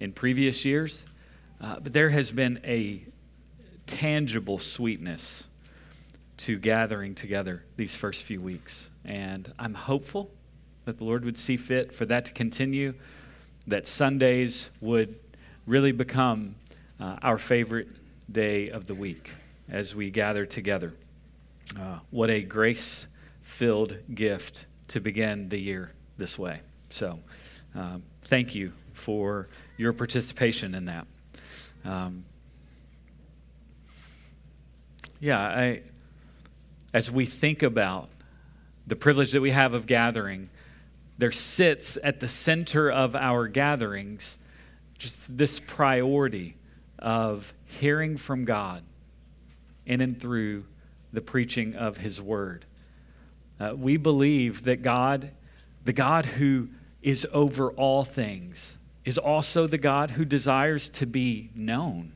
in previous years, uh, but there has been a tangible sweetness to gathering together these first few weeks. And I'm hopeful that the Lord would see fit for that to continue, that Sundays would really become uh, our favorite day of the week as we gather together. Uh, what a grace filled gift to begin the year this way. So, um, thank you for your participation in that. Um, yeah, I, as we think about the privilege that we have of gathering, there sits at the center of our gatherings just this priority of hearing from God in and through the preaching of His Word. Uh, we believe that God, the God who is over all things, is also the God who desires to be known.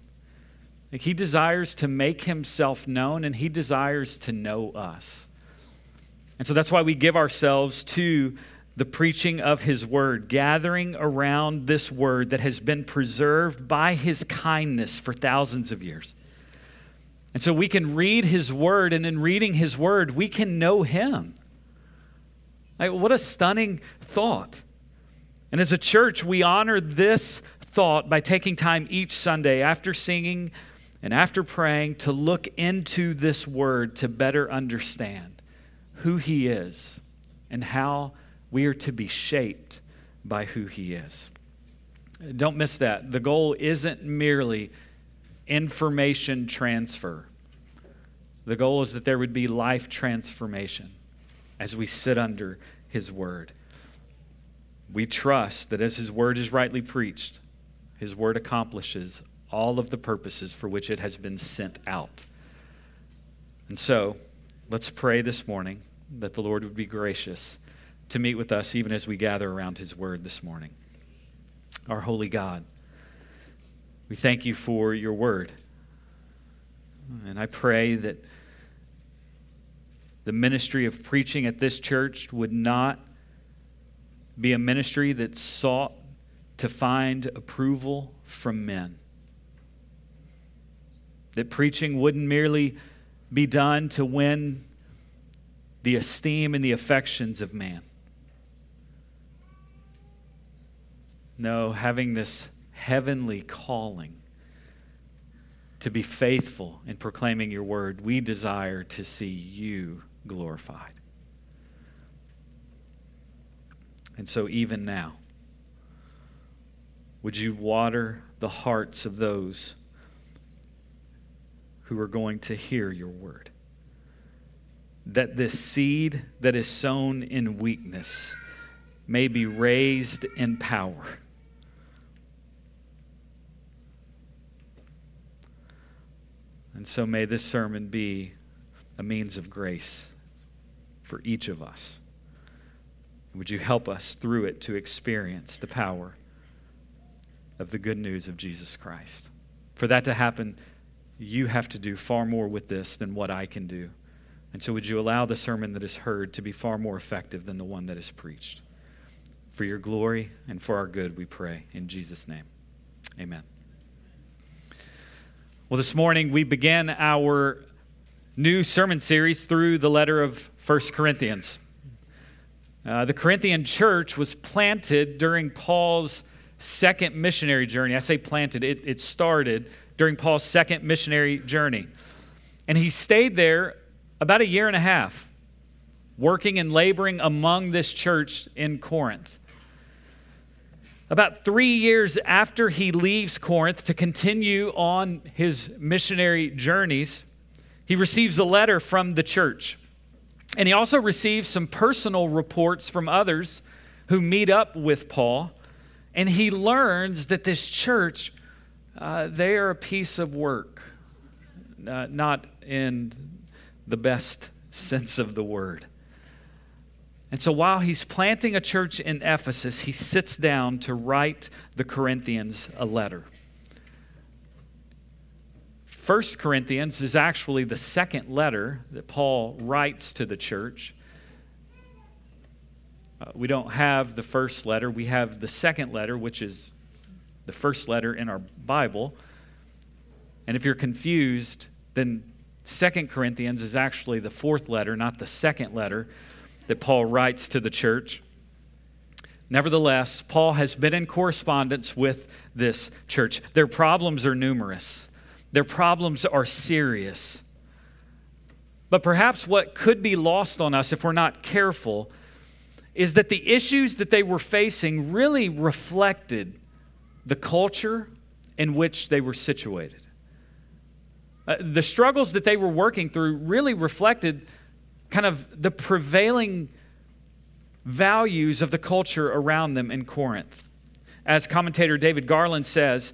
Like he desires to make himself known and he desires to know us. And so that's why we give ourselves to the preaching of his word, gathering around this word that has been preserved by his kindness for thousands of years. And so we can read his word, and in reading his word, we can know him. Like, what a stunning thought. And as a church, we honor this thought by taking time each Sunday after singing and after praying to look into this word to better understand who he is and how we are to be shaped by who he is. Don't miss that. The goal isn't merely information transfer. The goal is that there would be life transformation as we sit under his word. We trust that as his word is rightly preached, his word accomplishes all of the purposes for which it has been sent out. And so, let's pray this morning that the Lord would be gracious to meet with us even as we gather around his word this morning. Our holy God, we thank you for your word. And I pray that the ministry of preaching at this church would not be a ministry that sought to find approval from men that preaching wouldn't merely be done to win the esteem and the affections of man. No, having this heavenly calling to be faithful in proclaiming your word, we desire to see you glorified. And so, even now, would you water the hearts of those? who are going to hear your word. That this seed that is sown in weakness may be raised in power. And so may this sermon be a means of grace for each of us. Would you help us through it to experience the power of the good news of Jesus Christ? For that to happen, you have to do far more with this than what I can do. And so, would you allow the sermon that is heard to be far more effective than the one that is preached? For your glory and for our good, we pray. In Jesus' name, amen. Well, this morning we begin our new sermon series through the letter of First Corinthians. Uh, the Corinthian church was planted during Paul's second missionary journey. I say planted, it, it started during Paul's second missionary journey. And he stayed there about a year and a half, working and laboring among this church in Corinth. About three years after he leaves Corinth to continue on his missionary journeys, he receives a letter from the church. And he also receives some personal reports from others who meet up with Paul. And he learns that this church uh, they are a piece of work, uh, not in the best sense of the word. And so while he's planting a church in Ephesus, he sits down to write the Corinthians a letter. First Corinthians is actually the second letter that Paul writes to the church. Uh, we don't have the first letter, we have the second letter, which is the first letter in our Bible. And if you're confused, then Second Corinthians is actually the fourth letter, not the second letter that Paul writes to the church. Nevertheless, Paul has been in correspondence with this church. Their problems are numerous, their problems are serious. But perhaps what could be lost on us if we're not careful is that the issues that they were facing really reflected the culture in which they were situated. Uh, the struggles that they were working through really reflected kind of the prevailing values of the culture around them in Corinth. As commentator David Garland says,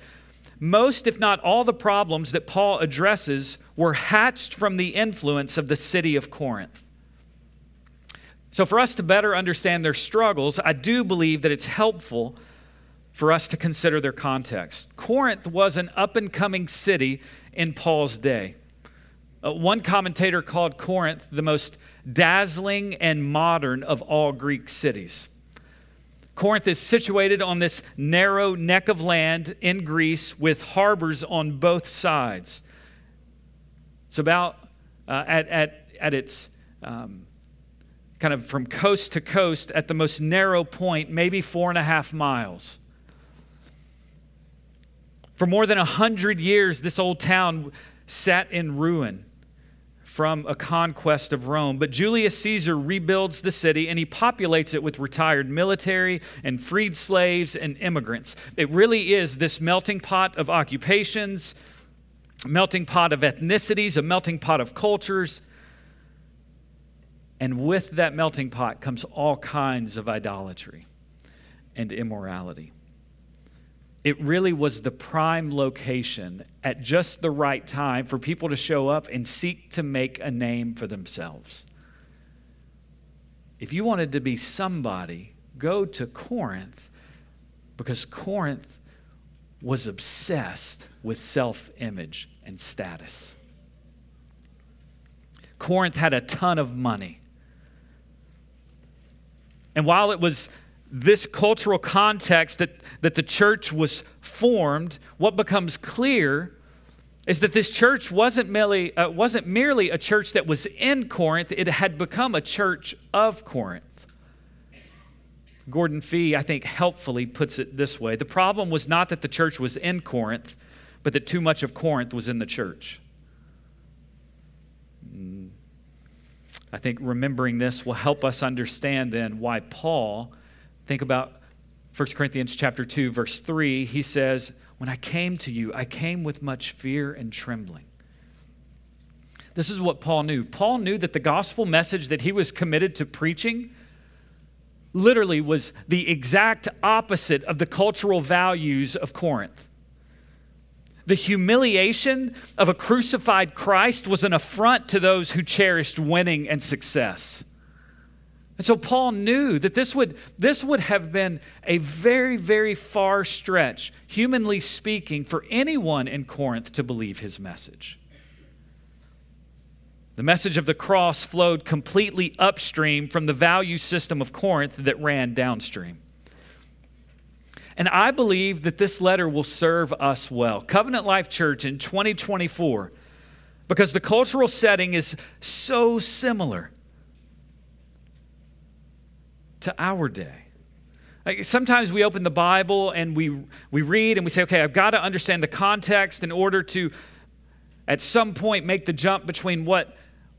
most, if not all, the problems that Paul addresses were hatched from the influence of the city of Corinth. So, for us to better understand their struggles, I do believe that it's helpful for us to consider their context. Corinth was an up and coming city in Paul's day. Uh, one commentator called Corinth the most dazzling and modern of all Greek cities. Corinth is situated on this narrow neck of land in Greece with harbors on both sides. It's about uh, at, at, at its um, kind of from coast to coast at the most narrow point, maybe four and a half miles. For more than a hundred years, this old town sat in ruin from a conquest of Rome. But Julius Caesar rebuilds the city and he populates it with retired military and freed slaves and immigrants. It really is this melting pot of occupations, melting pot of ethnicities, a melting pot of cultures. And with that melting pot comes all kinds of idolatry and immorality. It really was the prime location at just the right time for people to show up and seek to make a name for themselves. If you wanted to be somebody, go to Corinth because Corinth was obsessed with self image and status. Corinth had a ton of money. And while it was this cultural context that, that the church was formed, what becomes clear is that this church wasn't merely, uh, wasn't merely a church that was in Corinth, it had become a church of Corinth. Gordon Fee, I think, helpfully puts it this way The problem was not that the church was in Corinth, but that too much of Corinth was in the church. Mm. I think remembering this will help us understand then why Paul Think about 1 Corinthians chapter 2 verse 3. He says, "When I came to you, I came with much fear and trembling." This is what Paul knew. Paul knew that the gospel message that he was committed to preaching literally was the exact opposite of the cultural values of Corinth. The humiliation of a crucified Christ was an affront to those who cherished winning and success. And so Paul knew that this would, this would have been a very, very far stretch, humanly speaking, for anyone in Corinth to believe his message. The message of the cross flowed completely upstream from the value system of Corinth that ran downstream. And I believe that this letter will serve us well. Covenant Life Church in 2024, because the cultural setting is so similar to our day. Like sometimes we open the Bible and we, we read and we say, okay, I've got to understand the context in order to, at some point, make the jump between what,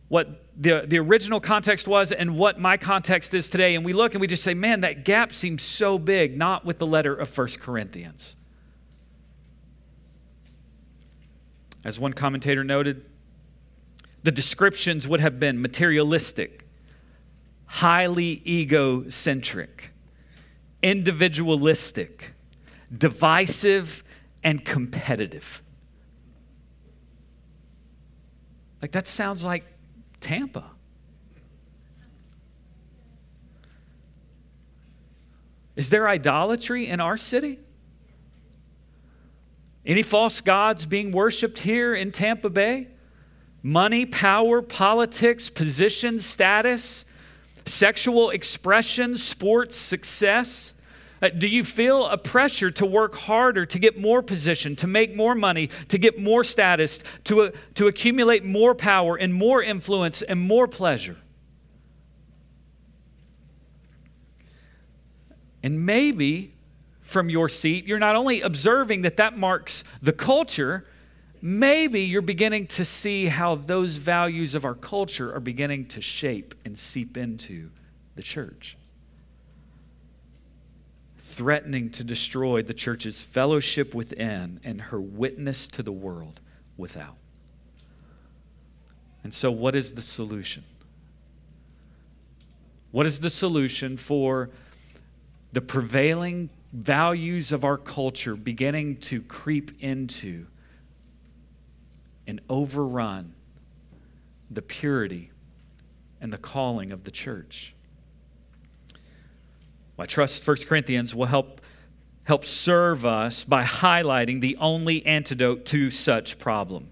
what the, the original context was and what my context is today. And we look and we just say, man, that gap seems so big, not with the letter of First Corinthians. As one commentator noted, the descriptions would have been materialistic highly egocentric, individualistic, divisive, and competitive. Like that sounds like Tampa. Is there idolatry in our city? Any false gods being worshiped here in Tampa Bay? Money, power, politics, position, status? Sexual expression, sports, success, Uh, do you feel a pressure to work harder, to get more position, to make more money, to get more status, to, uh, to accumulate more power and more influence and more pleasure? And maybe from your seat, you're not only observing that that marks the culture, maybe you're beginning to see how those values of our culture are beginning to shape and seep into the church, threatening to destroy the church's fellowship within and her witness to the world without. And so, what is the solution? What is the solution for the prevailing values of our culture beginning to creep into and overrun the purity and the calling of the church. Well, I trust 1 Corinthians will help, help serve us by highlighting the only antidote to such problem,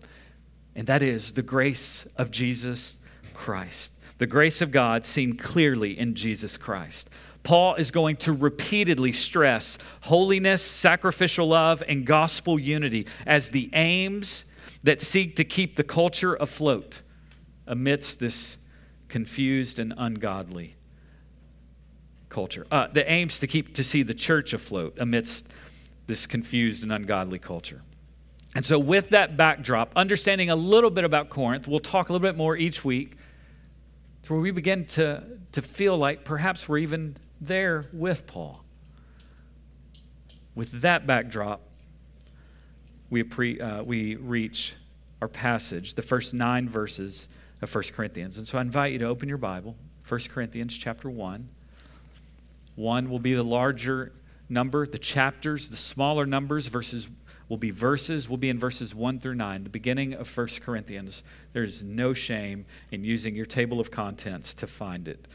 and that is the grace of Jesus Christ. The grace of God seen clearly in Jesus Christ. Paul is going to repeatedly stress holiness, sacrificial love, and gospel unity as the aims that seek to keep the culture afloat amidst this confused and ungodly culture. Uh, the aims to keep to see the church afloat amidst this confused and ungodly culture. And so, with that backdrop, understanding a little bit about Corinth, we'll talk a little bit more each week to where we begin to, to feel like perhaps we're even there with Paul. With that backdrop, we, pre, uh, we reach our passage, the first nine verses of 1 Corinthians. And so I invite you to open your Bible, 1 Corinthians chapter 1. 1 will be the larger number, the chapters, the smaller numbers, verses will be verses, will be in verses 1 through 9, the beginning of 1 Corinthians. There's no shame in using your table of contents to find it.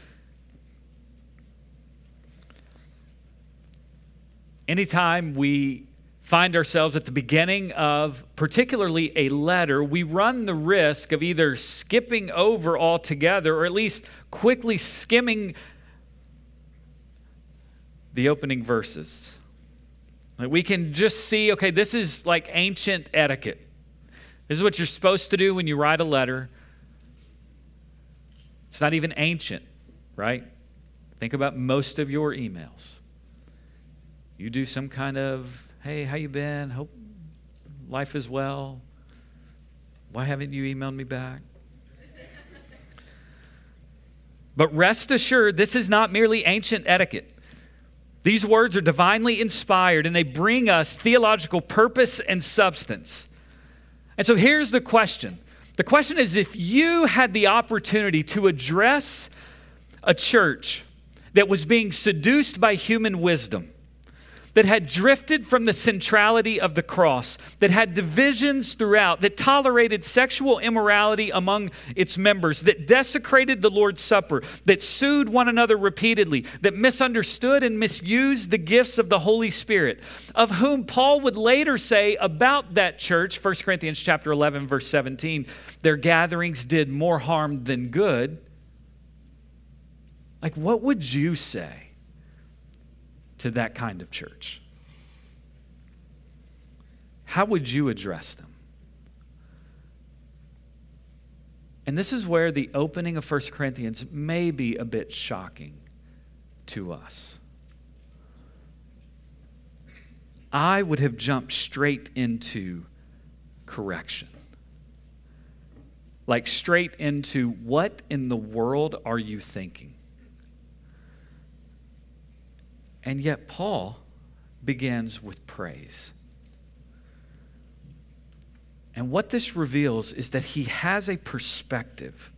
Anytime we find ourselves at the beginning of particularly a letter, we run the risk of either skipping over altogether or at least quickly skimming the opening verses. we can just see, okay, this is like ancient etiquette. This is what you're supposed to do when you write a letter. It's not even ancient, right? Think about most of your emails. You do some kind of Hey, how you been? Hope life is well. Why haven't you emailed me back? but rest assured, this is not merely ancient etiquette. These words are divinely inspired and they bring us theological purpose and substance. And so here's the question the question is if you had the opportunity to address a church that was being seduced by human wisdom, that had drifted from the centrality of the cross, that had divisions throughout, that tolerated sexual immorality among its members, that desecrated the Lord's Supper, that sued one another repeatedly, that misunderstood and misused the gifts of the Holy Spirit, of whom Paul would later say about that church, 1 Corinthians chapter 11 verse 17, their gatherings did more harm than good. Like what would you say? To that kind of church? How would you address them? And this is where the opening of 1 Corinthians may be a bit shocking to us. I would have jumped straight into correction. Like straight into what in the world are you thinking? And yet, Paul begins with praise. And what this reveals is that he has a perspective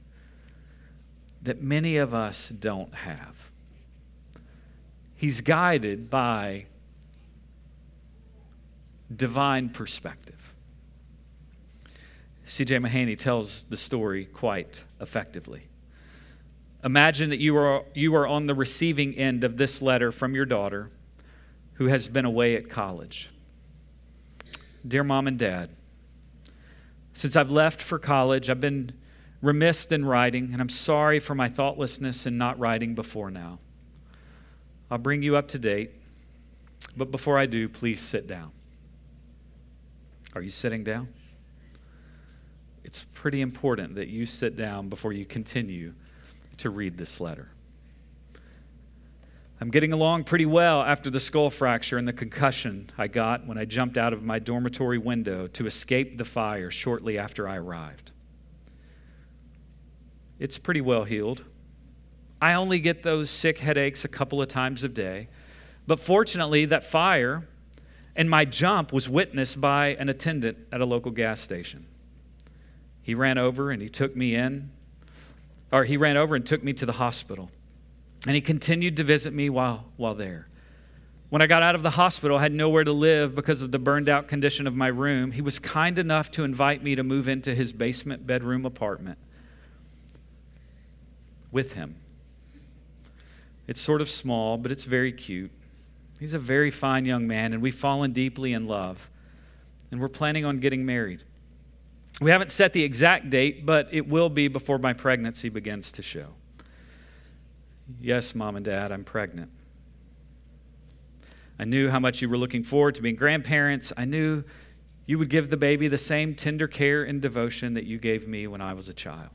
that many of us don't have. He's guided by divine perspective. C.J. Mahaney tells the story quite effectively. Imagine that you are, you are on the receiving end of this letter from your daughter who has been away at college. Dear mom and dad, since I've left for college, I've been remiss in writing, and I'm sorry for my thoughtlessness in not writing before now. I'll bring you up to date. But before I do, please sit down. Are you sitting down? It's pretty important that you sit down before you continue to read this letter. I'm getting along pretty well after the skull fracture and the concussion I got when I jumped out of my dormitory window to escape the fire shortly after I arrived. It's pretty well healed. I only get those sick headaches a couple of times a day. But fortunately, that fire and my jump was witnessed by an attendant at a local gas station. He ran over and he took me in, or he ran over and took me to the hospital. And he continued to visit me while, while there. When I got out of the hospital, I had nowhere to live because of the burned out condition of my room. He was kind enough to invite me to move into his basement bedroom apartment with him. It's sort of small, but it's very cute. He's a very fine young man, and we've fallen deeply in love. And we're planning on getting married. We haven't set the exact date, but it will be before my pregnancy begins to show. Yes, mom and dad, I'm pregnant. I knew how much you were looking forward to being grandparents. I knew you would give the baby the same tender care and devotion that you gave me when I was a child.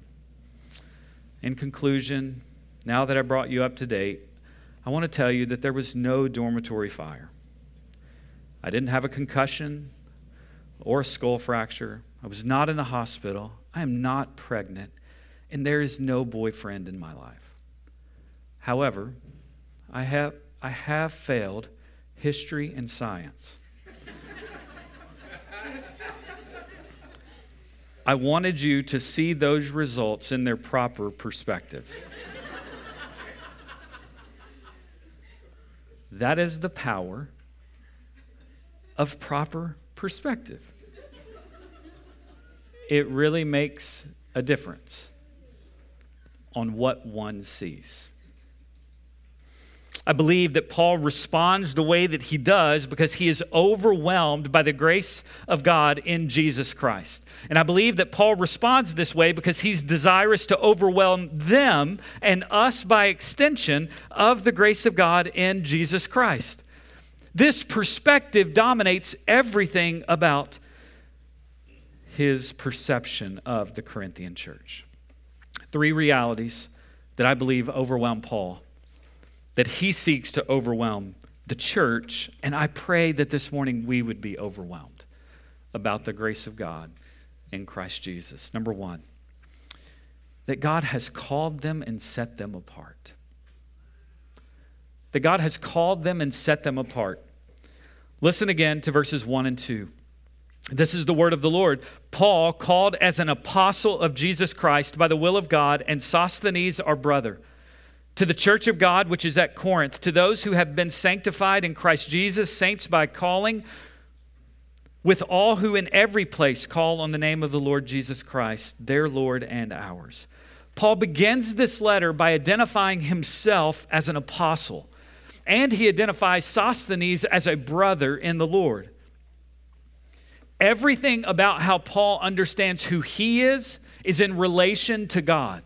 In conclusion, now that I brought you up to date, I want to tell you that there was no dormitory fire. I didn't have a concussion or a skull fracture. I was not in a hospital. I am not pregnant. And there is no boyfriend in my life. However, I have, I have failed history and science. I wanted you to see those results in their proper perspective. That is the power of proper perspective. It really makes a difference on what one sees. I believe that Paul responds the way that he does because he is overwhelmed by the grace of God in Jesus Christ. And I believe that Paul responds this way because he's desirous to overwhelm them and us by extension of the grace of God in Jesus Christ. This perspective dominates everything about his perception of the Corinthian church. Three realities that I believe overwhelm Paul that he seeks to overwhelm the church. And I pray that this morning we would be overwhelmed about the grace of God in Christ Jesus. Number one, that God has called them and set them apart. That God has called them and set them apart. Listen again to verses 1 and 2. This is the word of the Lord. Paul, called as an apostle of Jesus Christ by the will of God, and Sosthenes, our brother to the church of God which is at Corinth, to those who have been sanctified in Christ Jesus, saints by calling, with all who in every place call on the name of the Lord Jesus Christ, their Lord and ours. Paul begins this letter by identifying himself as an apostle, and he identifies Sosthenes as a brother in the Lord. Everything about how Paul understands who he is is in relation to God.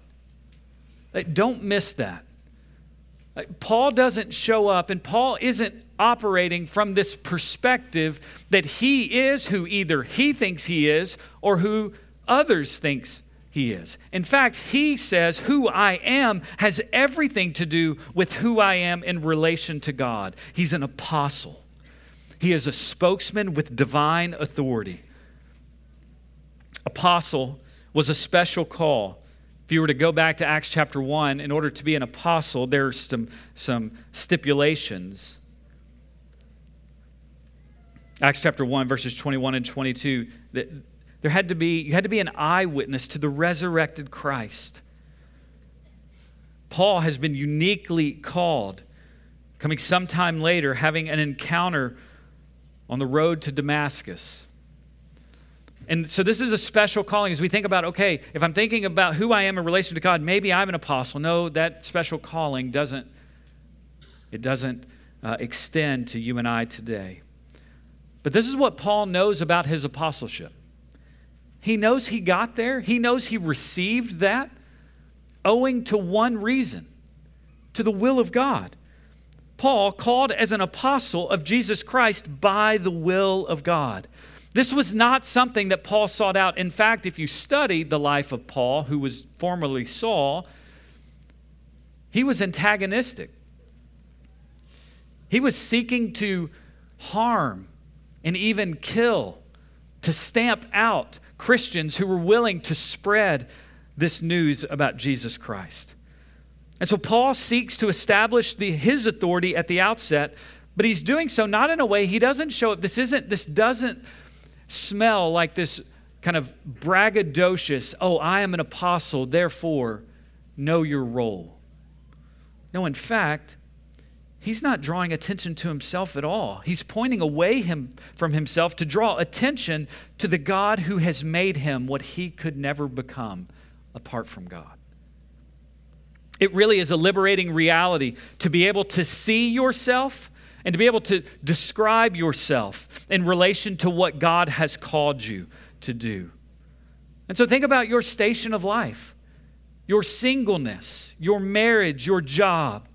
Don't miss that. Paul doesn't show up, and Paul isn't operating from this perspective that he is who either he thinks he is or who others thinks he is. In fact, he says who I am has everything to do with who I am in relation to God. He's an apostle. He is a spokesman with divine authority. Apostle was a special call if you were to go back to Acts chapter 1, in order to be an apostle, there are some, some stipulations. Acts chapter 1, verses 21 and 22, that there had to be, you had to be an eyewitness to the resurrected Christ. Paul has been uniquely called, coming sometime later, having an encounter on the road to Damascus. And so this is a special calling as we think about okay, if I'm thinking about who I am in relation to God, maybe I'm an apostle. No, that special calling doesn't it doesn't uh, extend to you and I today. But this is what Paul knows about his apostleship. He knows he got there. He knows he received that owing to one reason, to the will of God. Paul, called as an apostle of Jesus Christ by the will of God. This was not something that Paul sought out. In fact, if you study the life of Paul, who was formerly Saul, he was antagonistic. He was seeking to harm and even kill, to stamp out Christians who were willing to spread this news about Jesus Christ. And so Paul seeks to establish the, his authority at the outset, but he's doing so not in a way he doesn't show up. This isn't this doesn't smell like this kind of braggadocious, oh, I am an apostle, therefore know your role. No, in fact, he's not drawing attention to himself at all. He's pointing away him from himself to draw attention to the God who has made him what he could never become apart from God. It really is a liberating reality to be able to see yourself and to be able to describe yourself in relation to what God has called you to do. And so think about your station of life, your singleness, your marriage, your job.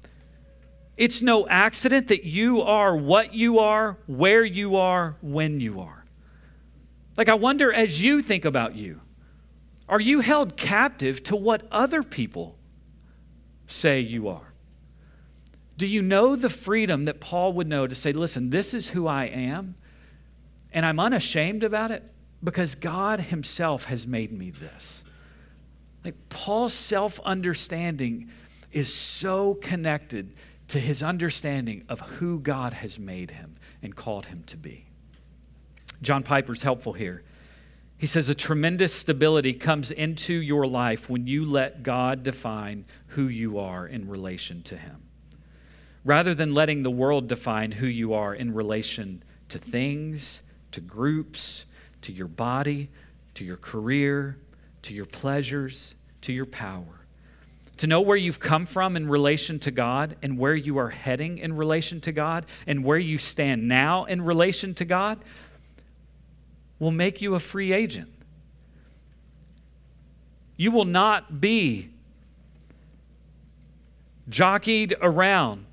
It's no accident that you are what you are, where you are, when you are. Like, I wonder as you think about you, are you held captive to what other people say you are? Do you know the freedom that Paul would know to say, listen, this is who I am, and I'm unashamed about it because God Himself has made me this? Like Paul's self understanding is so connected to his understanding of who God has made him and called him to be. John Piper's helpful here. He says a tremendous stability comes into your life when you let God define who you are in relation to Him rather than letting the world define who you are in relation to things, to groups, to your body, to your career, to your pleasures, to your power. To know where you've come from in relation to God and where you are heading in relation to God and where you stand now in relation to God will make you a free agent. You will not be jockeyed around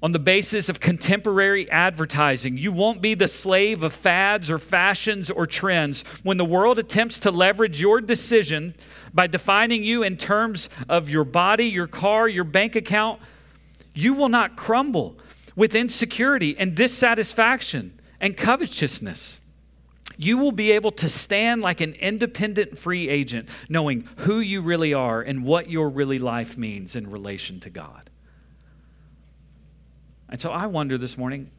on the basis of contemporary advertising. You won't be the slave of fads or fashions or trends. When the world attempts to leverage your decision by defining you in terms of your body, your car, your bank account, you will not crumble with insecurity and dissatisfaction and covetousness. You will be able to stand like an independent free agent, knowing who you really are and what your really life means in relation to God. And so I wonder this morning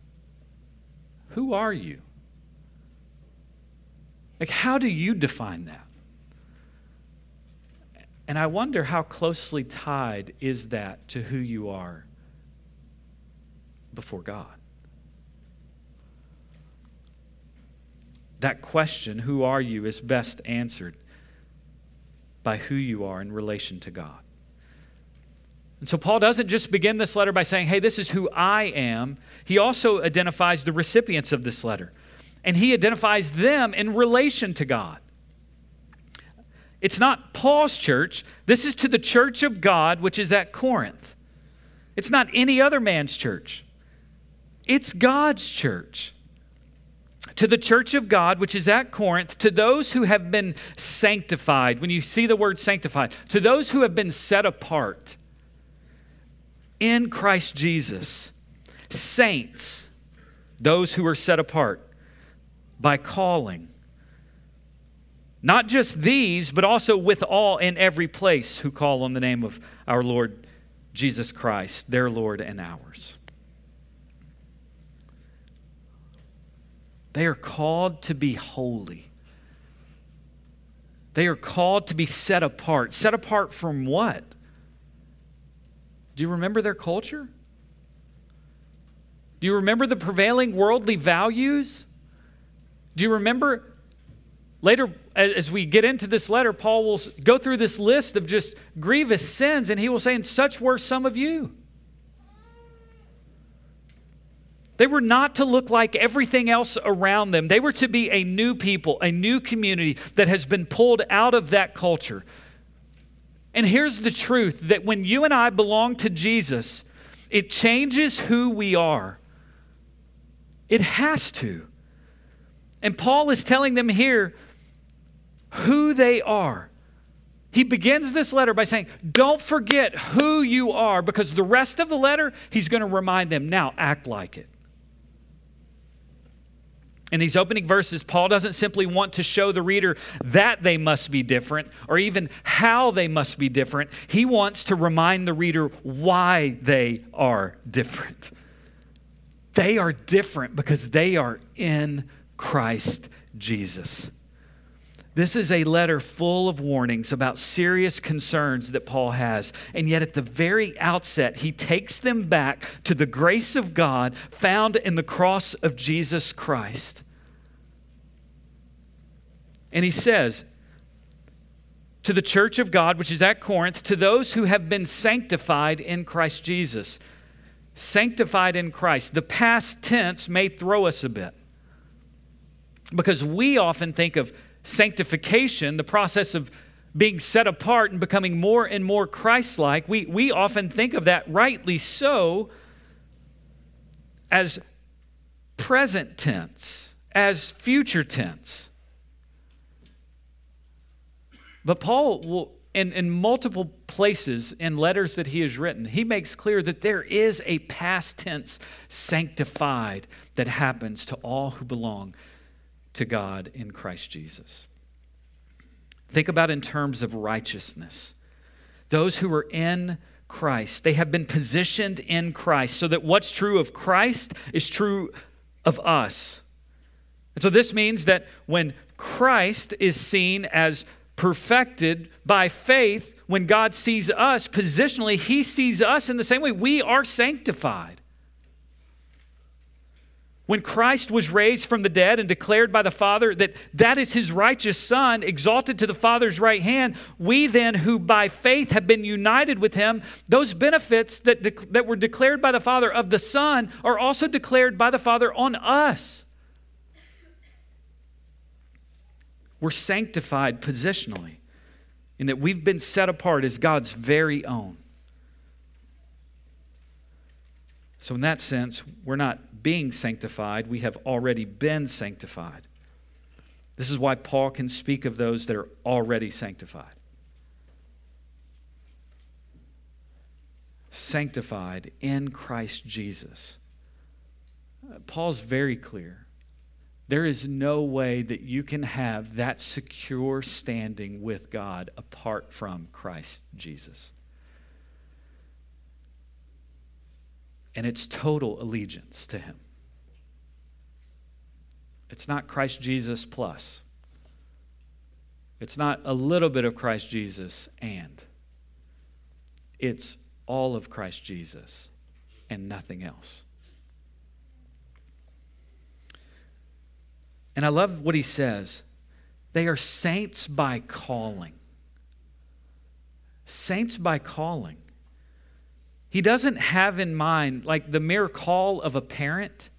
who are you? Like, how do you define that? And I wonder how closely tied is that to who you are before God? That question, who are you, is best answered by who you are in relation to God. And so Paul doesn't just begin this letter by saying, hey, this is who I am. He also identifies the recipients of this letter, and he identifies them in relation to God. It's not Paul's church. This is to the church of God, which is at Corinth. It's not any other man's church, it's God's church. To the church of God, which is at Corinth, to those who have been sanctified, when you see the word sanctified, to those who have been set apart in Christ Jesus, saints, those who are set apart by calling. Not just these, but also with all in every place who call on the name of our Lord Jesus Christ, their Lord and ours. They are called to be holy. They are called to be set apart. Set apart from what? Do you remember their culture? Do you remember the prevailing worldly values? Do you remember later, as we get into this letter, Paul will go through this list of just grievous sins, and he will say, And such were some of you. They were not to look like everything else around them. They were to be a new people, a new community that has been pulled out of that culture. And here's the truth that when you and I belong to Jesus, It changes who we are. It has to. And Paul is telling them here who they are. He begins this letter by saying, Don't forget who you are, because the rest of the letter, he's going to remind them, now act like it. In these opening verses, Paul doesn't simply want to show the reader that they must be different or even how they must be different. He wants to remind the reader why they are different. They are different because they are in Christ Jesus. This is a letter full of warnings about serious concerns that Paul has. And yet, at the very outset, he takes them back to the grace of God found in the cross of Jesus Christ. And he says, to the church of God, which is at Corinth, to those who have been sanctified in Christ Jesus. Sanctified in Christ. The past tense may throw us a bit because we often think of sanctification, the process of being set apart and becoming more and more Christ like, we, we often think of that, rightly so, as present tense, as future tense. But Paul will, in, in multiple places in letters that he has written, he makes clear that there is a past tense sanctified that happens to all who belong to God in Christ Jesus. Think about in terms of righteousness. Those who are in Christ, they have been positioned in Christ so that what's true of Christ is true of us. And so this means that when Christ is seen as perfected by faith, when God sees us positionally, he sees us in the same way. We are sanctified. When Christ was raised from the dead and declared by the Father that that is his righteous Son, exalted to the Father's right hand, we then, who by faith have been united with him, those benefits that, de- that were declared by the Father of the Son are also declared by the Father on us. We're sanctified positionally in that we've been set apart as God's very own. So, in that sense, we're not being sanctified, we have already been sanctified. This is why Paul can speak of those that are already sanctified. Sanctified in Christ Jesus. Uh, Paul's very clear. There is no way that you can have that secure standing with God apart from Christ Jesus. And it's total allegiance to Him. It's not Christ Jesus plus. It's not a little bit of Christ Jesus and. It's all of Christ Jesus and nothing else. And I love what he says. They are saints by calling. Saints by calling. He doesn't have in mind like the mere call of a parent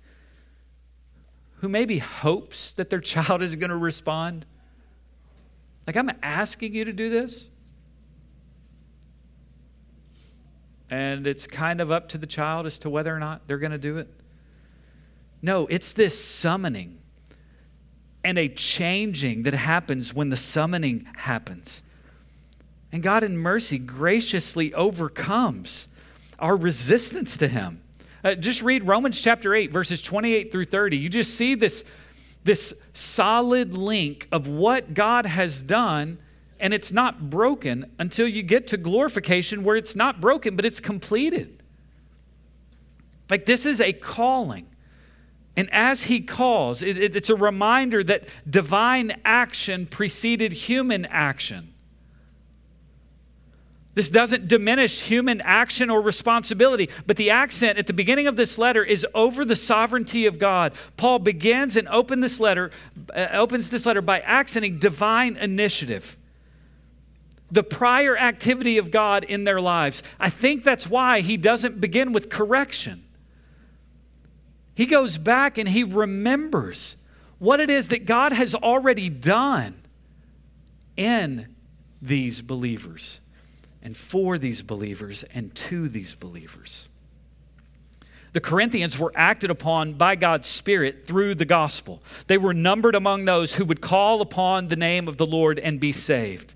who maybe hopes that their child is going to respond. Like, I'm asking you to do this. And it's kind of up to the child as to whether or not they're going to do it. No, it's this summoning and a changing that happens when the summoning happens. And God, in mercy, graciously overcomes our resistance to him. Uh, just read Romans chapter 8, verses 28 through 30. You just see this, this solid link of what God has done, and it's not broken until you get to glorification where it's not broken, but it's completed. Like this is a calling. And as he calls, it, it, it's a reminder that divine action preceded human action. This doesn't diminish human action or responsibility, but the accent at the beginning of this letter is over the sovereignty of God. Paul begins and open this letter, uh, opens this letter by accenting divine initiative. The prior activity of God in their lives. I think that's why he doesn't begin with correction. He goes back and he remembers what it is that God has already done in these believers and for these believers and to these believers. the Corinthians were acted upon by God's Spirit through the gospel. They were numbered among those who would call upon the name of the Lord and be saved.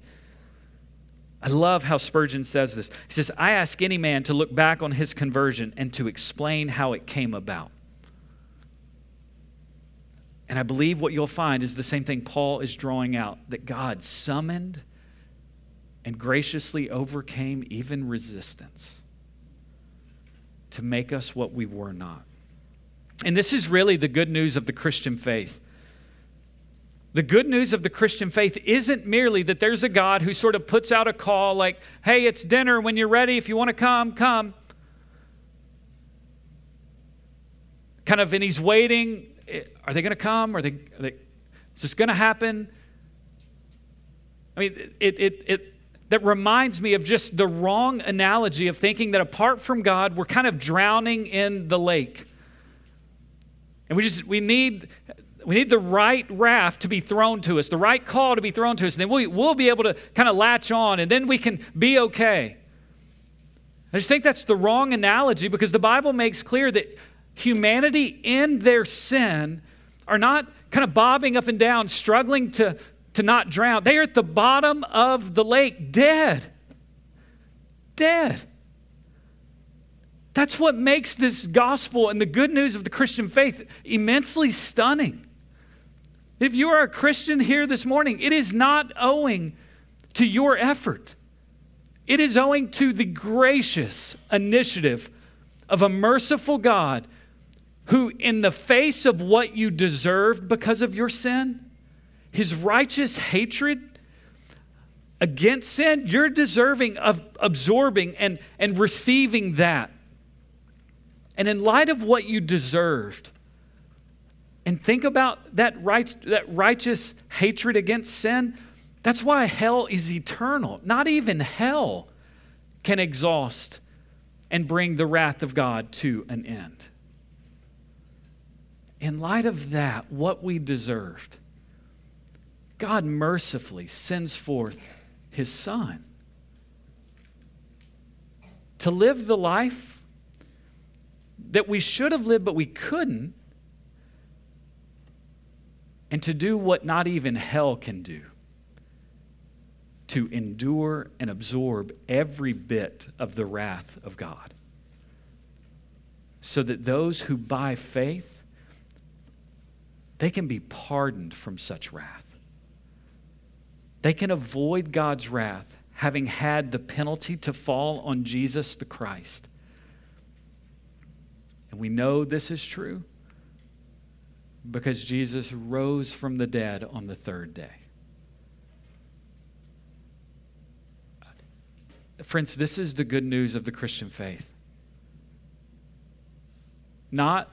I love how Spurgeon says this. He says, I ask any man to look back on his conversion and to explain how it came about. And I believe what you'll find is the same thing Paul is drawing out that God summoned and graciously overcame even resistance to make us what we were not. And this is really the good news of the Christian faith. The good news of the Christian faith isn't merely that there's a God who sort of puts out a call like, hey, it's dinner. When you're ready, if you want to come, come. Kind of, and he's waiting. Are they going to come? Are they, are they is this going to happen? I mean, it, it, it, that reminds me of just the wrong analogy of thinking that apart from God, we're kind of drowning in the lake. And we just, we need, we need the right raft to be thrown to us, the right call to be thrown to us, and then we, we'll be able to kind of latch on, and then we can be okay. I just think that's the wrong analogy because the Bible makes clear that humanity in their sin are not kind of bobbing up and down, struggling to, to not drown. They are at the bottom of the lake, dead. Dead. That's what makes this gospel and the good news of the Christian faith immensely stunning. If you are a Christian here this morning, it is not owing to your effort. It is owing to the gracious initiative of a merciful God who, in the face of what you deserved because of your sin, his righteous hatred against sin, you're deserving of absorbing and, and receiving that. And in light of what you deserved, and think about that, right, that righteous hatred against sin, that's why hell is eternal. Not even hell can exhaust and bring the wrath of God to an end. In light of that, what we deserved, God mercifully sends forth his son to live the life that we should have lived but we couldn't, and to do what not even hell can do to endure and absorb every bit of the wrath of God. So that those who by faith they can be pardoned from such wrath. They can avoid God's wrath having had the penalty to fall on Jesus the Christ. And we know this is true because Jesus rose from the dead on the third day. Friends, this is the good news of the Christian faith. Not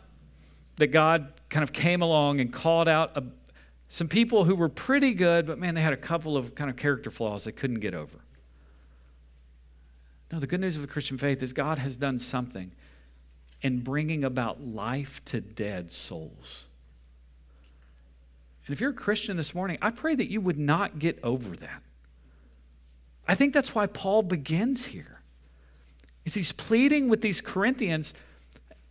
that God kind of came along and called out a, some people who were pretty good, but man, they had a couple of kind of character flaws they couldn't get over. No, the good news of the Christian faith is God has done something in bringing about life to dead souls. And if you're a Christian this morning, I pray that you would not get over that. I think that's why Paul begins here. Is he's pleading with these Corinthians,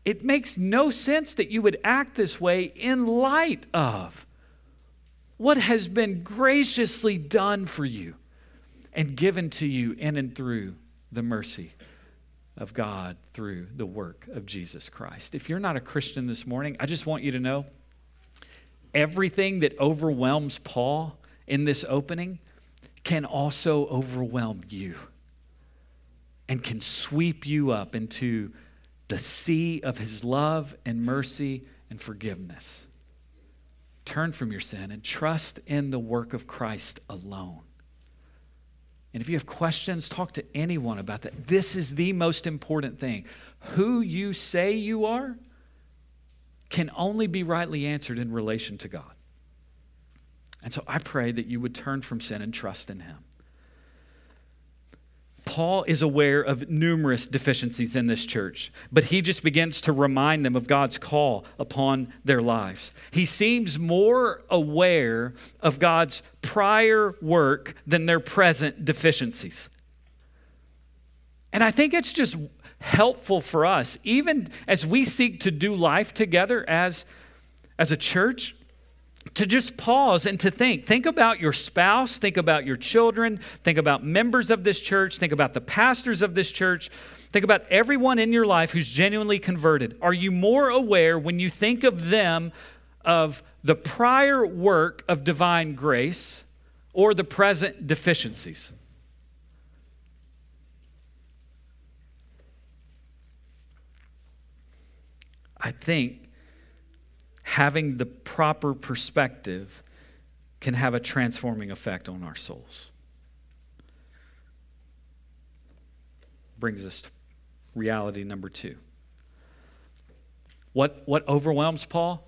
it makes no sense that you would act this way in light of what has been graciously done for you and given to you in and through the mercy of God through the work of Jesus Christ. If you're not a Christian this morning, I just want you to know everything that overwhelms Paul in this opening can also overwhelm you and can sweep you up into the sea of his love and mercy and forgiveness. Turn from your sin and trust in the work of Christ alone. And if you have questions, talk to anyone about that. This is the most important thing. Who you say you are can only be rightly answered in relation to God. And so I pray that you would turn from sin and trust in Him. Paul is aware of numerous deficiencies in this church, but he just begins to remind them of God's call upon their lives. He seems more aware of God's prior work than their present deficiencies. And I think it's just helpful for us, even as we seek to do life together as, as a church, to just pause and to think. Think about your spouse, think about your children, think about members of this church, think about the pastors of this church. Think about everyone in your life who's genuinely converted. Are you more aware when you think of them of the prior work of divine grace or the present deficiencies? I think having the proper perspective can have a transforming effect on our souls. Brings us to reality number two. What, what overwhelms Paul?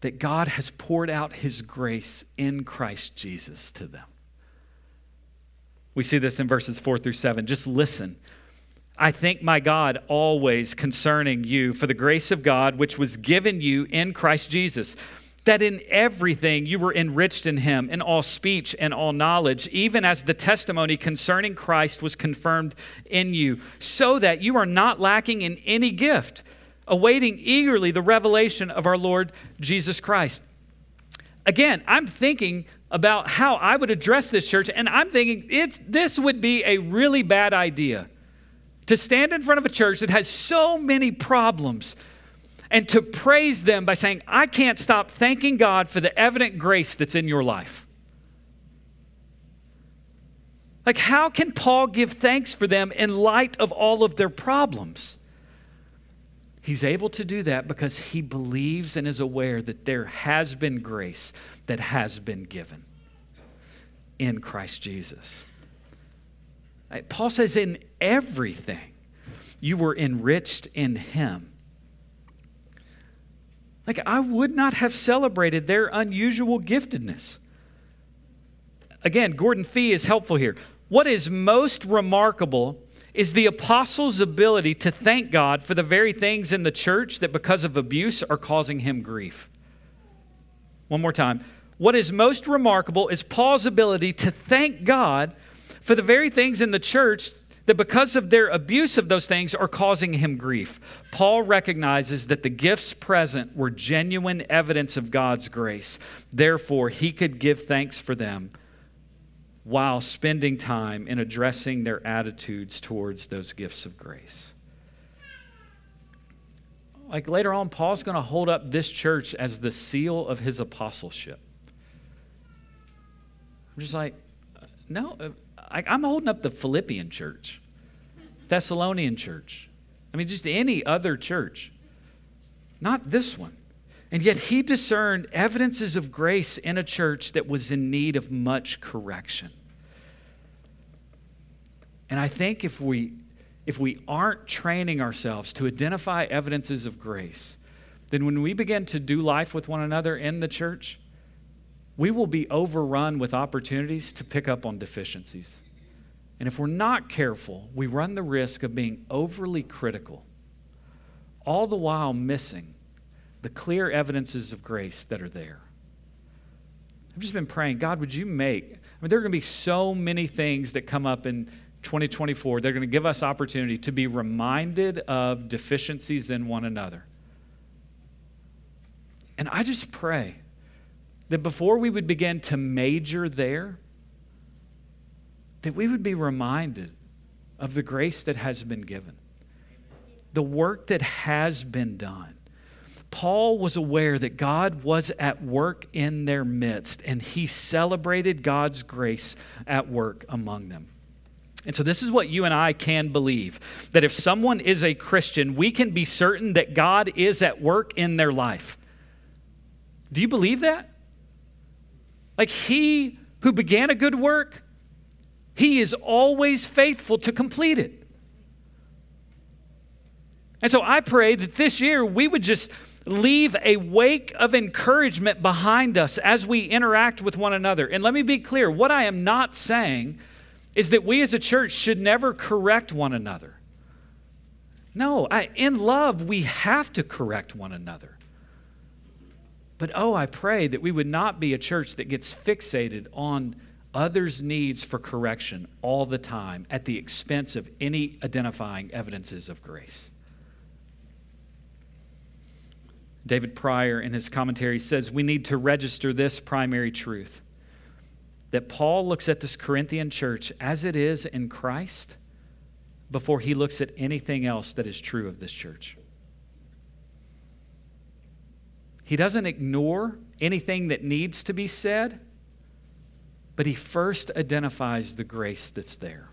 That God has poured out his grace in Christ Jesus to them. We see this in verses four through seven. Just listen. I thank my God always concerning you for the grace of God which was given you in Christ Jesus, that in everything you were enriched in him, in all speech and all knowledge, even as the testimony concerning Christ was confirmed in you, so that you are not lacking in any gift, awaiting eagerly the revelation of our Lord Jesus Christ. Again, I'm thinking about how I would address this church, and I'm thinking it's, this would be a really bad idea to stand in front of a church that has so many problems and to praise them by saying, I can't stop thanking God for the evident grace that's in your life. Like, how can Paul give thanks for them in light of all of their problems? He's able to do that because he believes and is aware that there has been grace that has been given in Christ Jesus. Paul says, in everything, you were enriched in him. Like, I would not have celebrated their unusual giftedness. Again, Gordon Fee is helpful here. What is most remarkable is the apostle's ability to thank God for the very things in the church that, because of abuse, are causing him grief. One more time. What is most remarkable is Paul's ability to thank God for the very things in the church that because of their abuse of those things are causing him grief. Paul recognizes that the gifts present were genuine evidence of God's grace. Therefore, he could give thanks for them while spending time in addressing their attitudes towards those gifts of grace. Like later on, Paul's going to hold up this church as the seal of his apostleship. I'm just like, no, uh, I, am holding up the Philippian church, Thessalonian church. I mean, just any other church, not this one. And yet he discerned evidences of grace in a church that was in need of much correction. And I think if we if we aren't training ourselves to identify evidences of grace, then when we begin to do life with one another in the church, we will be overrun with opportunities to pick up on deficiencies. And if we're not careful, we run the risk of being overly critical, all the while missing the clear evidences of grace that are there. I've just been praying, God, would you make, I mean, there are going to be so many things that come up in 2024. They're going to give us opportunity to be reminded of deficiencies in one another. And I just pray that before we would begin to major there, that we would be reminded of the grace that has been given, the work that has been done. Paul was aware that God was at work in their midst, and he celebrated God's grace at work among them. And so, this is what you and I can believe that if someone is a Christian, we can be certain that God is at work in their life. Do you believe that? Like, He who began a good work he is always faithful to complete it. And so I pray that this year we would just leave a wake of encouragement behind us as we interact with one another. And let me be clear what I am not saying is that we as a church should never correct one another. No, I, in love, we have to correct one another. But oh, I pray that we would not be a church that gets fixated on others' needs for correction all the time at the expense of any identifying evidences of grace. David Prior, in his commentary, says we need to register this primary truth that Paul looks at this Corinthian church as it is in Christ before he looks at anything else that is true of this church. He doesn't ignore anything that needs to be said, but he first identifies the grace that's there.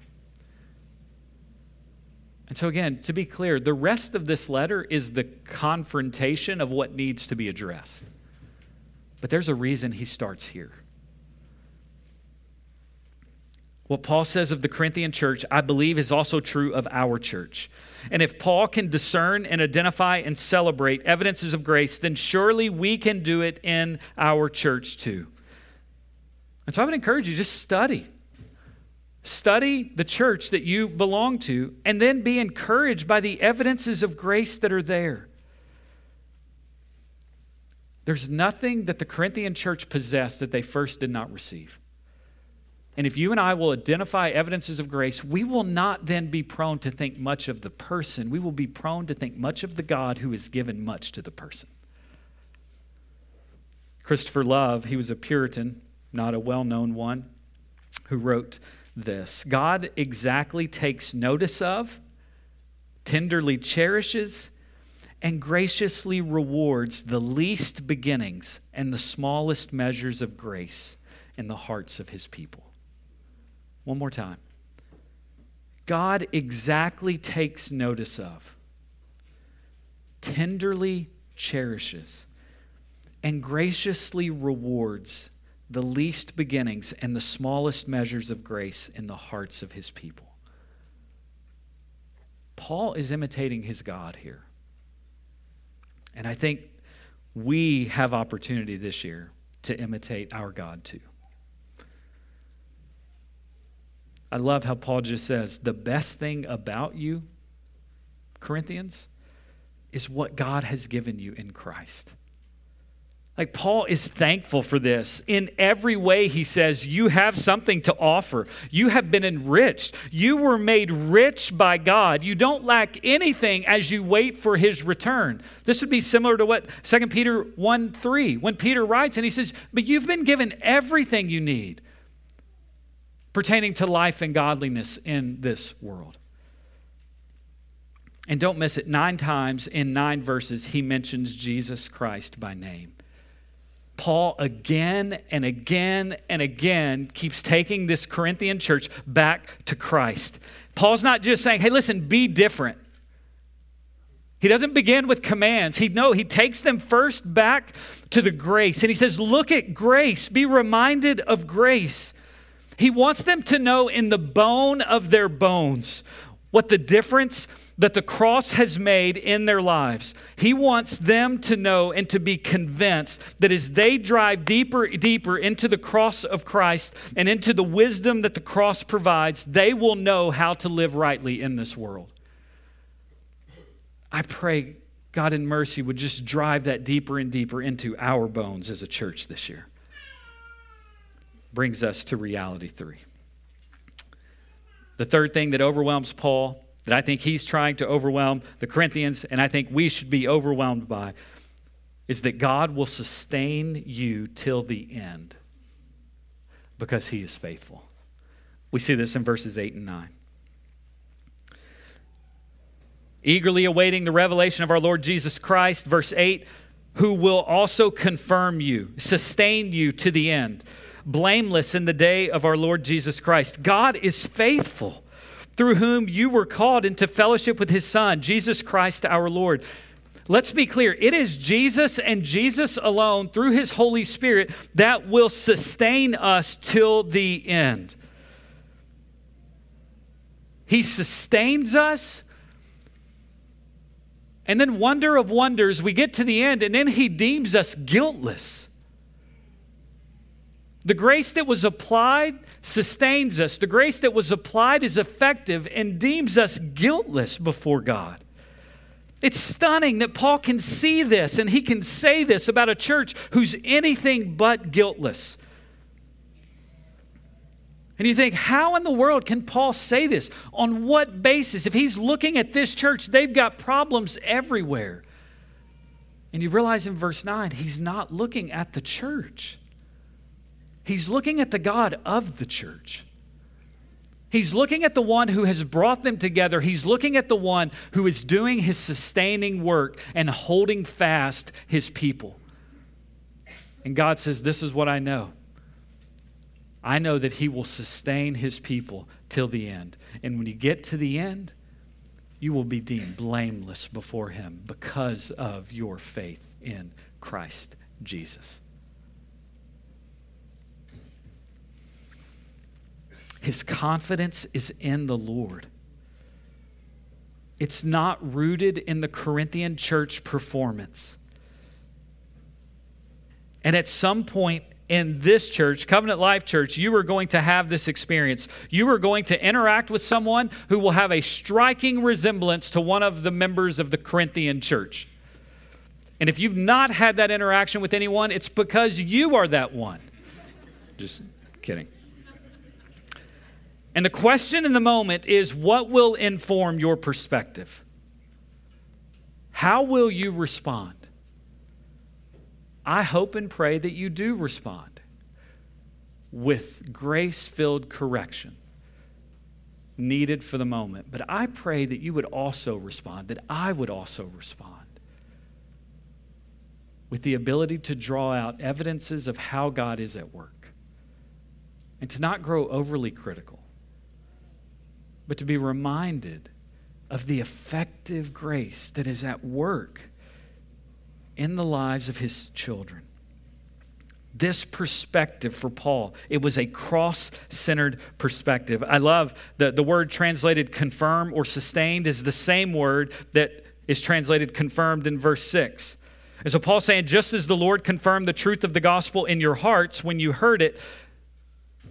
And so, again, to be clear, the rest of this letter is the confrontation of what needs to be addressed. But there's a reason he starts here. What Paul says of the Corinthian church, I believe, is also true of our church. And if Paul can discern and identify and celebrate evidences of grace, then surely we can do it in our church too. And so I would encourage you just study. Study the church that you belong to, and then be encouraged by the evidences of grace that are there. There's nothing that the Corinthian church possessed that they first did not receive. And if you and I will identify evidences of grace, we will not then be prone to think much of the person. We will be prone to think much of the God who has given much to the person. Christopher Love, he was a Puritan, not a well known one, who wrote this God exactly takes notice of, tenderly cherishes, and graciously rewards the least beginnings and the smallest measures of grace in the hearts of his people. One more time. God exactly takes notice of, tenderly cherishes, and graciously rewards the least beginnings and the smallest measures of grace in the hearts of his people. Paul is imitating his God here. And I think we have opportunity this year to imitate our God too. I love how Paul just says the best thing about you, Corinthians, is what God has given you in Christ. Like Paul is thankful for this. In every way, he says, You have something to offer. You have been enriched. You were made rich by God. You don't lack anything as you wait for his return. This would be similar to what 2 Peter 1 3, when Peter writes and he says, But you've been given everything you need pertaining to life and godliness in this world. And don't miss it, nine times in nine verses, he mentions Jesus Christ by name. Paul again and again and again keeps taking this Corinthian church back to Christ. Paul's not just saying, hey, listen, be different. He doesn't begin with commands. He no, he takes them first back to the grace. And he says, look at grace. Be reminded of grace. He wants them to know in the bone of their bones what the difference that the cross has made in their lives. He wants them to know and to be convinced that as they drive deeper, deeper into the cross of Christ and into the wisdom that the cross provides, they will know how to live rightly in this world. I pray God in mercy would just drive that deeper and deeper into our bones as a church this year brings us to reality three. The third thing that overwhelms Paul, that I think he's trying to overwhelm the Corinthians, and I think we should be overwhelmed by, is that God will sustain you till the end because he is faithful. We see this in verses 8 and 9. Eagerly awaiting the revelation of our Lord Jesus Christ, verse 8, who will also confirm you, sustain you to the end blameless in the day of our Lord Jesus Christ. God is faithful, through whom you were called into fellowship with his Son, Jesus Christ our Lord. Let's be clear it is Jesus and Jesus alone, through his Holy Spirit, that will sustain us till the end. He sustains us. And then, wonder of wonders, we get to the end, and then he deems us guiltless. The grace that was applied sustains us. The grace that was applied is effective and deems us guiltless before God. It's stunning that Paul can see this and he can say this about a church who's anything but guiltless. And you think, how in the world can Paul say this? On what basis? If he's looking at this church, they've got problems everywhere. And you realize in verse 9, he's not looking at the church, he's looking at the God of the church. He's looking at the one who has brought them together. He's looking at the one who is doing his sustaining work and holding fast his people. And God says, This is what I know. I know that He will sustain His people till the end. And when you get to the end, you will be deemed blameless before Him because of your faith in Christ Jesus. His confidence is in the Lord. It's not rooted in the Corinthian church performance. And at some point in this church, Covenant Life Church, you are going to have this experience. You are going to interact with someone who will have a striking resemblance to one of the members of the Corinthian church. And if you've not had that interaction with anyone, it's because you are that one. Just kidding. And the question in the moment is what will inform your perspective? How will you respond? I hope and pray that you do respond with grace filled correction needed for the moment. But I pray that you would also respond, that I would also respond with the ability to draw out evidences of how God is at work and to not grow overly critical, but to be reminded of the effective grace that is at work in the lives of his children. This perspective for Paul, it was a cross centered perspective. I love the, the word translated confirm or sustained is the same word that is translated confirmed in verse 6. And so Paul's saying, just as the Lord confirmed the truth of the gospel in your hearts when you heard it,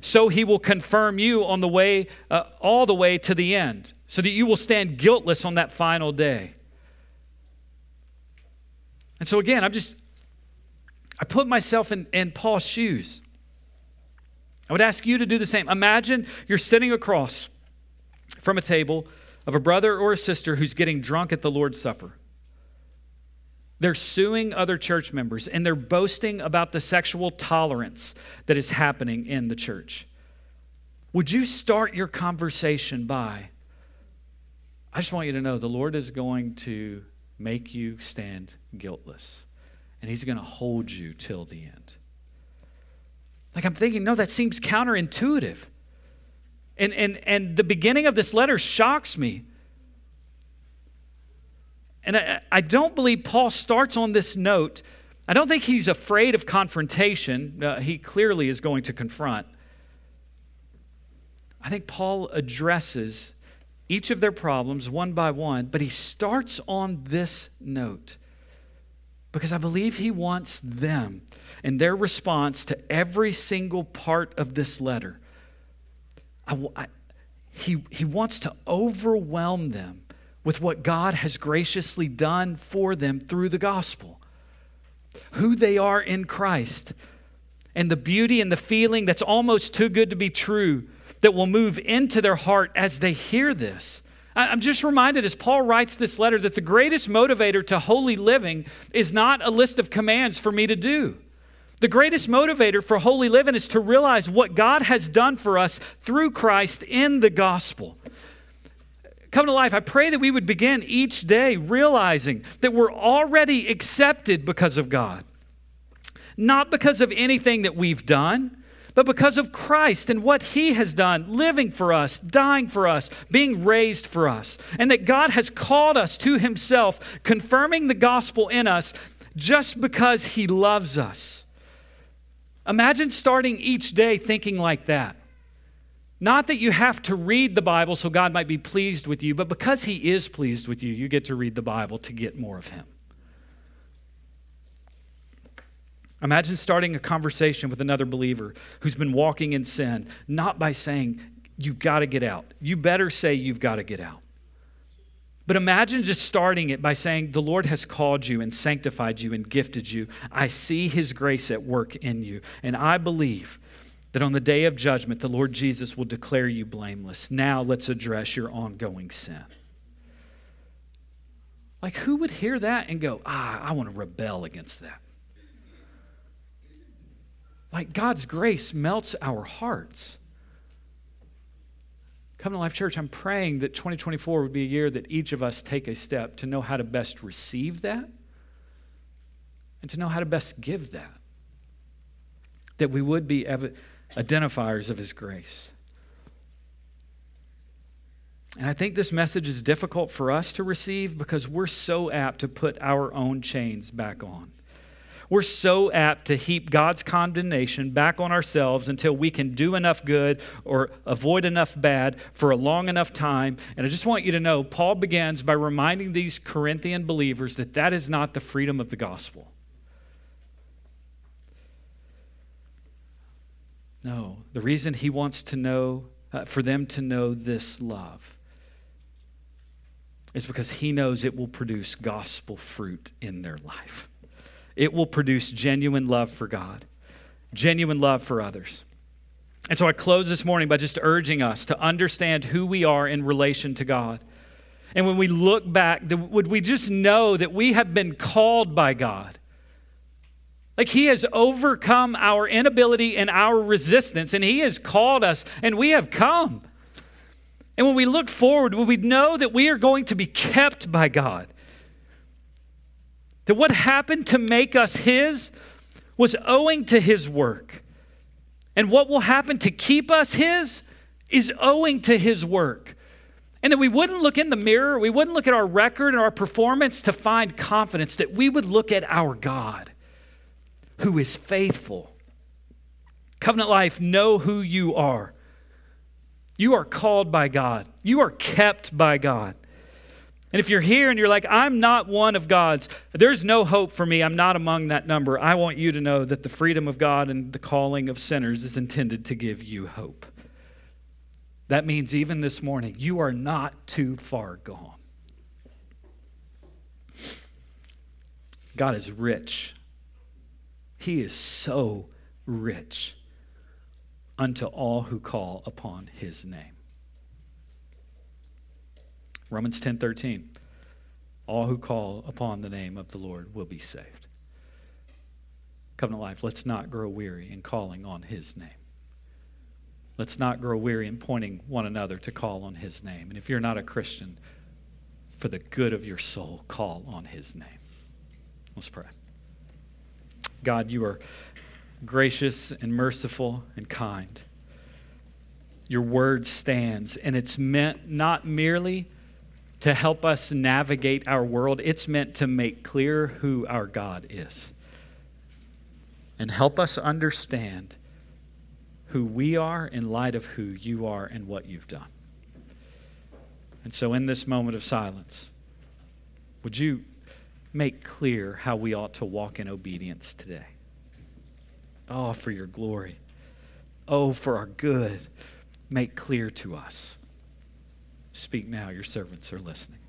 so he will confirm you on the way, uh, all the way to the end, so that you will stand guiltless on that final day. And so, again, I'm just, I put myself in, in Paul's shoes. I would ask you to do the same. Imagine you're sitting across from a table of a brother or a sister who's getting drunk at the Lord's Supper. They're suing other church members and they're boasting about the sexual tolerance that is happening in the church. Would you start your conversation by, I just want you to know the Lord is going to make you stand guiltless. And he's going to hold you till the end. Like I'm thinking, no, that seems counterintuitive. And, and, and the beginning of this letter shocks me. And I, I don't believe Paul starts on this note. I don't think he's afraid of confrontation. Uh, he clearly is going to confront. I think Paul addresses each of their problems one by one, but he starts on this note because I believe he wants them and their response to every single part of this letter. I, I, he, he wants to overwhelm them with what God has graciously done for them through the gospel, who they are in Christ, and the beauty and the feeling that's almost too good to be true that will move into their heart as they hear this. I'm just reminded as Paul writes this letter that the greatest motivator to holy living is not a list of commands for me to do. The greatest motivator for holy living is to realize what God has done for us through Christ in the gospel. Covenant Life, I pray that we would begin each day realizing that we're already accepted because of God, not because of anything that we've done but because of Christ and what He has done, living for us, dying for us, being raised for us, and that God has called us to Himself, confirming the gospel in us just because He loves us. Imagine starting each day thinking like that. Not that you have to read the Bible so God might be pleased with you, but because He is pleased with you, you get to read the Bible to get more of Him. Imagine starting a conversation with another believer who's been walking in sin, not by saying, You've got to get out. You better say, You've got to get out. But imagine just starting it by saying, The Lord has called you and sanctified you and gifted you. I see His grace at work in you. And I believe that on the day of judgment, the Lord Jesus will declare you blameless. Now let's address your ongoing sin. Like, who would hear that and go, ah, I want to rebel against that? Like, God's grace melts our hearts. Covenant Life Church, I'm praying that 2024 would be a year that each of us take a step to know how to best receive that and to know how to best give that. That we would be ev- identifiers of His grace. And I think this message is difficult for us to receive because we're so apt to put our own chains back on. We're so apt to heap God's condemnation back on ourselves until we can do enough good or avoid enough bad for a long enough time. And I just want you to know, Paul begins by reminding these Corinthian believers that that is not the freedom of the gospel. No, the reason he wants to know, uh, for them to know this love, is because he knows it will produce gospel fruit in their life. It will produce genuine love for God, genuine love for others. And so I close this morning by just urging us to understand who we are in relation to God. And when we look back, would we just know that we have been called by God? Like he has overcome our inability and our resistance, and he has called us, and we have come. And when we look forward, when we know that we are going to be kept by God, that what happened to make us His was owing to His work. And what will happen to keep us His is owing to His work. And that we wouldn't look in the mirror, we wouldn't look at our record and our performance to find confidence, that we would look at our God who is faithful. Covenant Life, know who you are. You are called by God, you are kept by God. And if you're here and you're like, I'm not one of God's, there's no hope for me, I'm not among that number, I want you to know that the freedom of God and the calling of sinners is intended to give you hope. That means even this morning, you are not too far gone. God is rich. He is so rich unto all who call upon his name. Romans 10:13 All who call upon the name of the Lord will be saved. Covenant life, let's not grow weary in calling on his name. Let's not grow weary in pointing one another to call on his name. And if you're not a Christian, for the good of your soul, call on his name. Let's pray. God, you are gracious and merciful and kind. Your word stands, and it's meant not merely to help us navigate our world, it's meant to make clear who our God is and help us understand who we are in light of who you are and what you've done. And so, in this moment of silence, would you make clear how we ought to walk in obedience today? Oh, for your glory. Oh, for our good. Make clear to us. Speak now, your servants are listening.